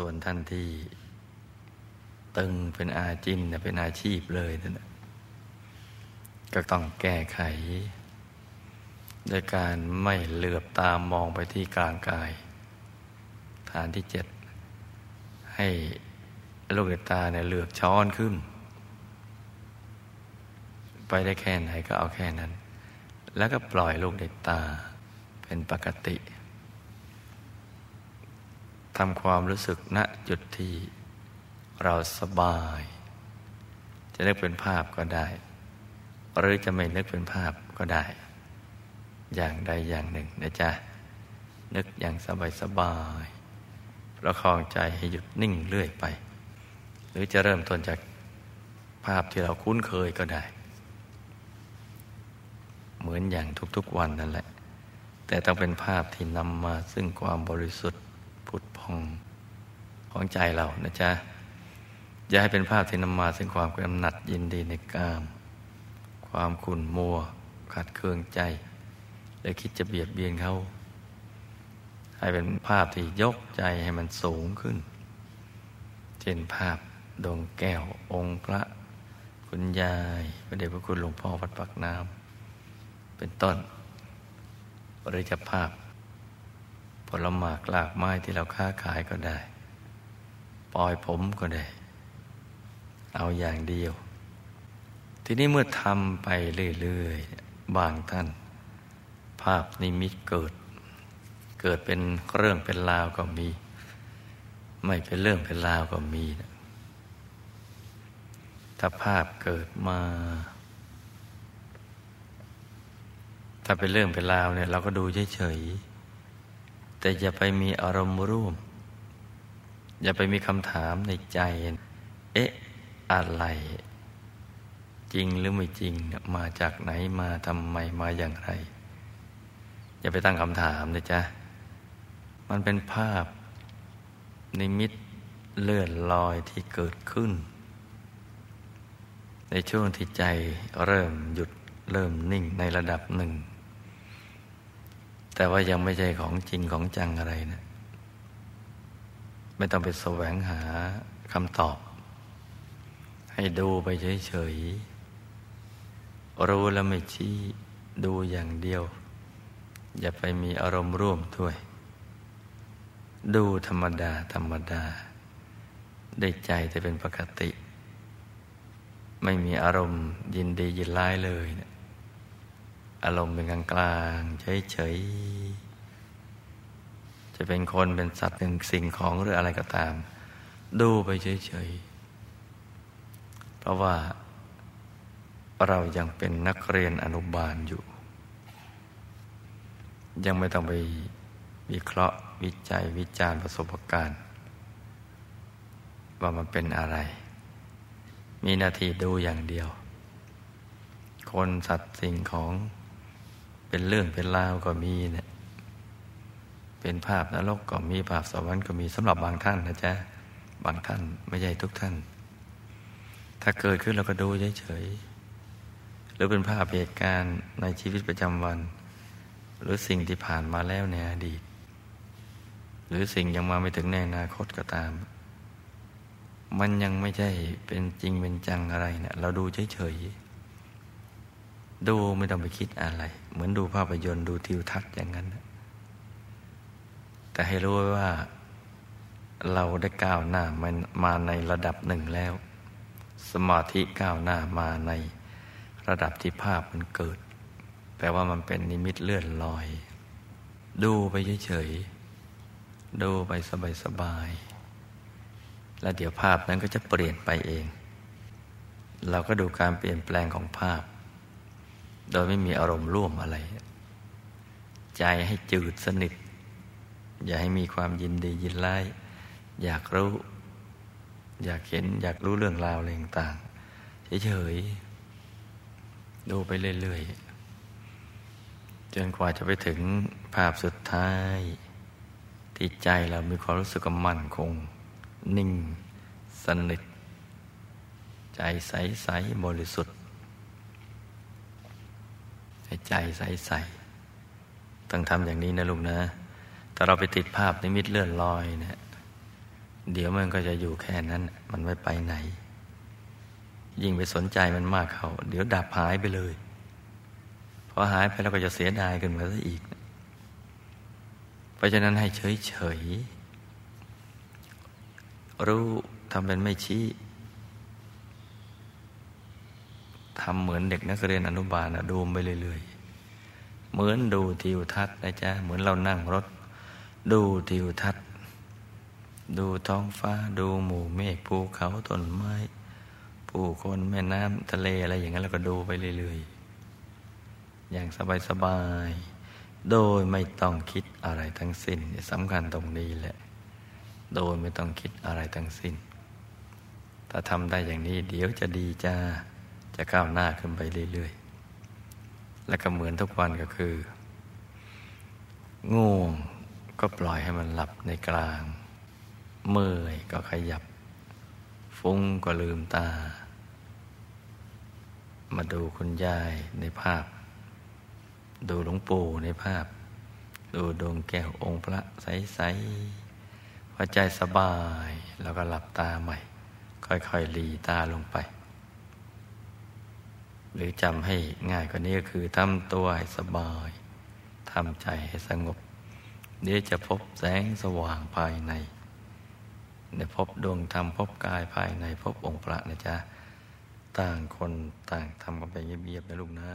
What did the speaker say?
ส่วนท่านที่ตึงเป็นอาจินเป็นอาชีพเลยนั่นก็ต้องแก้ไขโดยการไม่เหลือบตามมองไปที่กลางกาย ฐานที่เจ็ดให้ลูกตาเนี่ยเหลือกช้อนขึ้น ไปได้แค่ไหนก็เอาแค่นั้น แล้วก็ปล่อยลูกเด็กตาเป็นปกติ ทำความรู้สึกณจุดที่เราสบาย จะนึกเป็นภาพก็ได้ หรือจะไม่นึกเป็นภาพก็ได้ อย่างใดอย่างหนึ่งนะจ๊ะ นึกอย่างสบายสบายประคองใจให้หยุดนิ่งเรื่อยไป หรือจะเริ่มต้นจากภาพที่เราคุ้นเคยก็ได้ เหมือนอย่างทุกๆวันนั่นแหละ แต่ต้องเป็นภาพที่นำมาซึ่งความบริสุทธิ์ ผุดพองของใจเรานะจ๊ะ อย่าให้เป็นภาพที่นำมาซึ่งความกำหนัดยินดีในกาม ความขุ่นมัวขัดเคืองใจ และคิดจะเบียดเบียนเขา ให้เป็นภาพที่ยกใจให้มันสูงขึ้น เช่นภาพดวงแก้วองค์พระคุณยายพระเดชพระคุณหลวงพ่อวัดปักน้ำเป็นต้นหรือจะภาพ ผลหมากลากไม้ที่เราค้าขายก็ได้ปล่อยผมก็ได้ เอาอย่างเดียว ทีนี้เมื่อทำไปเรื่อยๆบางท่าน ภาพนิมิตเกิด เกิดเป็นเรื่องเป็นราวก็มี ไม่เป็นเรื่องเป็นราวก็มีนะถ้าภาพเกิดมา ถ้าเป็นเรื่องเป็นราวเนี่ย เราก็ดูเฉยๆ แต่อย่าไปมีอารมณ์ร่วม อย่าไปมีคำถามในใจ เอ๊ะ อะไร จริงหรือไม่จริง มาจากไหนมาทำไมมาอย่างไร อย่าไปตั้งคำถามนะจ๊ะ มันเป็นภาพ นิมิตเลื่อนลอยที่เกิดขึ้น ในช่วงที่ใจเริ่มหยุดเริ่มนิ่งในระดับหนึ่ง แต่ว่ายังไม่ใช่ของจริงของจังอะไรนะ ไม่ต้องไปแสวงหาคำตอบ ให้ดูไปเฉยๆ รู้แล้วไม่ชี้ดูอย่างเดียว อย่าไปมีอารมณ์ร่วมด้วย ดูธรรมดา ธรรมดา ได้ใจจะเป็นปกติ ไม่มีอารมณ์ยินดียินร้ายเลยนะ อารมณ์เป็นกลางกลางเฉยๆ จะเป็นคนเป็นสัตว์หนึ่งสิ่งของหรืออะไรก็ตาม ดูไปเฉยๆ เพราะว่าเรายังเป็นนักเรียนอนุบาลอยู่ ยังไม่ต้องไปวิเคราะห์วิจัยวิจารณ์ประสบการณ์ ว่ามันเป็นอะไร มีหน้าที่ดูอย่างเดียว คนสัตว์สิ่งของ เป็นเรื่องเป็นราวก็มีเนี่ยเป็นภาพนรกก็มีภาพสวรรค์ก็มีสำหรับบางท่านนะจ๊ะบางท่านไม่ใช่ทุกท่าน ถ้าเกิดขึ้นเราก็ดูเฉยๆหรือเป็นภาพเหตุการณ์ในชีวิตประจำวัน หรือสิ่งที่ผ่านมาแล้วในอดีต หรือสิ่งยังมาไม่ถึงในอนาคตก็ตาม มันยังไม่ใช่เป็นจริงเป็นจังอะไรเนะี่ยเราดูเฉยๆ ดูไม่ต้องไปคิดอะไร เหมือนดูภาพยนตร์ดูทิวทัศน์อย่างนั้น แต่ให้รู้ว่าเราได้ก้าวหน้ามาในระดับหนึ่งแล้ว สมาธิก้าวหน้ามาในระดับที่ภาพมันเกิด แปลว่ามันเป็นนิมิตเลื่อนลอย ดูไปเฉยๆดูไปสบายๆแล้วเดี๋ยวภาพนั้นก็จะเปลี่ยนไปเอง เราก็ดูการเปลี่ยนแปลงของภาพ โดยไม่มีอารมณ์ร่วมอะไร ใจให้จืดสนิท อย่าให้มีความยินดียินไล่อยากรู้ อยากเห็น อยากรู้เรื่องราวอะไรต่างๆเฉยๆดูไปเรื่อยๆจนกว่าจะไปถึงภาพสุดท้าย ที่ใจเรามีความรู้สึกมั่นคง นิ่ง สนิท ใจใส ๆ บริสุทธิ ให้ใจใสๆต้องทำอย่างนี้นะลุงนะแต่เราไปติดภาพนิมิตเลื่อนลอยเนะี่ยเดี๋ยวมันก็จะอยู่แค่นั้น มันไม่ไปไหน ยิ่งไปสนใจมันมากเขาเดี๋ยวดับหายไปเลยพอหายไปเราก็จะเสียดายกันมาซะอีก เพราะฉะนั้นให้เฉยเฉยรู้ทำเป็นไม่ชี้ทำเหมือนเด็กนักเรียนอนุบาลนะดูไปเรื่อยๆ เหมือนดูทิวทัศน์นะจ๊ะ เหมือนเรานั่งรถ ดูทิวทัศน์ ดูท้องฟ้าดูหมู่เมฆภูเขาต้นไม้ ผู้คนแม่น้ำทะเลอะไรอย่างนั้นเราก็ดูไปเรื่อยๆ อย่างสบายๆ โดยไม่ต้องคิดอะไรทั้งสิ้นสำคัญตรงนี้แหละ โดยไม่ต้องคิดอะไรทั้งสิ้น ถ้าทำได้อย่างนี้เดี๋ยวจะดีจ้า จะก้าวหน้าขึ้นไปเรื่อยๆ และก็เหมือนทุกวันก็คือ ง่วงก็ปล่อยให้มันหลับในกลาง เมื่อยก็ขยับ ฟุ้งก็ลืมตา มาดูคุณยายในภาพ ดูหลวงปู่ในภาพ ดูดวงแก้วองค์พระใสๆพอใจสบายแล้วก็หลับตาใหม่ ค่อยๆหลีตาลงไป หรือจำให้ง่ายกว่านี้ก็คือทำตัวให้สบายทำใจให้สงบเดี๋ยวจะพบแสงสว่างภายในในพบดวงธรรมพบกายภายในพบองค์พระนะจ๊ะ ต่างคนต่างทำกันไปเงียบๆนะลูกนะ